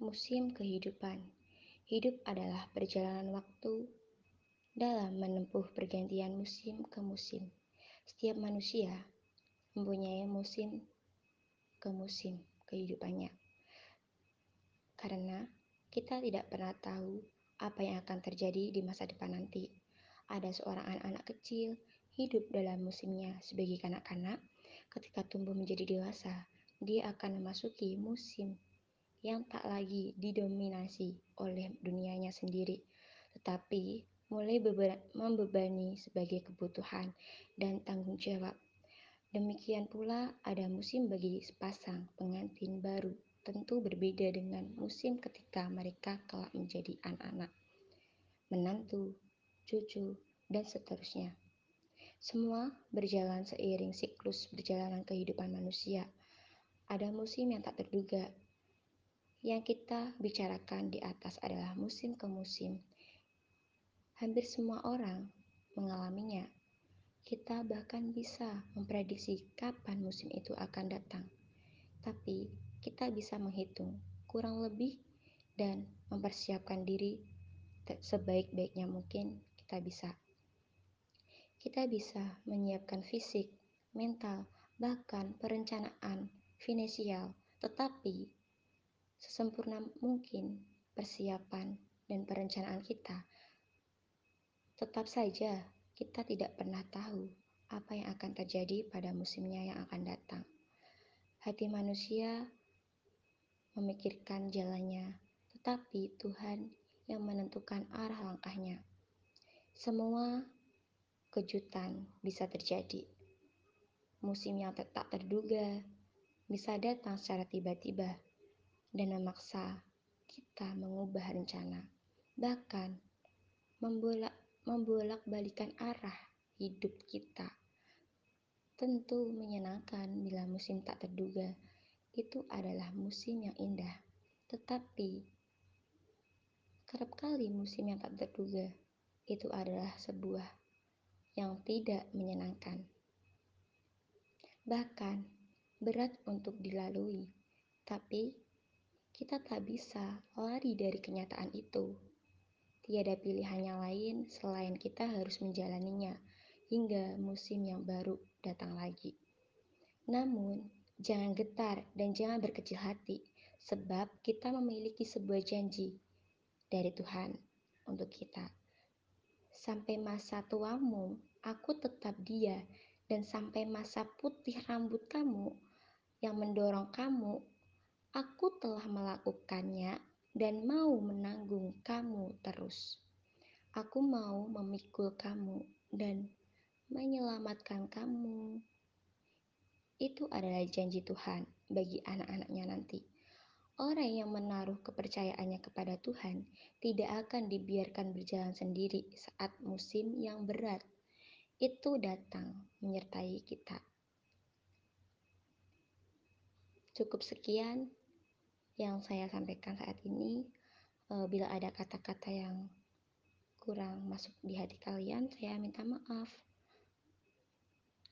Musim kehidupan. Hidup adalah perjalanan waktu dalam menempuh pergantian musim ke musim. Setiap manusia mempunyai musim ke musim kehidupannya. Karena kita tidak pernah tahu apa yang akan terjadi di masa depan nanti. Ada seorang anak-anak kecil hidup dalam musimnya sebagai kanak-kanak. Ketika tumbuh menjadi dewasa, dia akan memasuki musim yang tak lagi didominasi oleh dunianya sendiri, tetapi mulai membebani sebagai kebutuhan dan tanggung jawab. Demikian pula ada musim bagi sepasang pengantin baru tentu berbeda dengan musim ketika mereka kelak menjadi anak-anak, menantu, cucu, dan seterusnya. Semua berjalan seiring siklus perjalanan kehidupan manusia. Ada musim yang tak terduga. Yang kita bicarakan di atas adalah musim ke musim. Hampir semua orang mengalaminya. Kita bahkan bisa memprediksi kapan musim itu akan datang. Tapi kita bisa menghitung kurang lebih dan mempersiapkan diri sebaik-baiknya mungkin kita bisa. Kita bisa menyiapkan fisik, mental, bahkan perencanaan finansial, tetapi sesempurna mungkin persiapan dan perencanaan kita, tetap saja kita tidak pernah tahu apa yang akan terjadi pada musimnya yang akan datang. Hati manusia memikirkan jalannya, tetapi Tuhan yang menentukan arah langkahnya. Semua kejutan bisa terjadi. Musim yang tak terduga bisa datang secara tiba-tiba dan memaksa kita mengubah rencana, bahkan membolak membolak balikan arah hidup kita. Tentu menyenangkan bila musim tak terduga itu adalah musim yang indah. Tetapi, kerap kali musim yang tak terduga itu adalah sebuah yang tidak menyenangkan. Bahkan, berat untuk dilalui. Tapi, kita tak bisa lari dari kenyataan itu. Tiada pilihan yang lain selain kita harus menjalaninya hingga musim yang baru datang lagi. Namun, Jangan getar dan jangan berkecil hati, sebab kita memiliki sebuah janji dari Tuhan untuk kita. Sampai masa tuamu, aku tetap dia, dan sampai masa putih rambut kamu yang mendorong kamu, aku telah melakukannya dan mau menanggung kamu terus. Aku mau memikul kamu dan menyelamatkan kamu. Itu adalah janji Tuhan bagi anak-anaknya nanti. Orang yang menaruh kepercayaannya kepada Tuhan tidak akan dibiarkan berjalan sendiri saat musim yang berat itu datang menyertai kita. Cukup sekian yang saya sampaikan saat ini. Eh, bila ada kata-kata yang kurang masuk di hati kalian, saya minta maaf.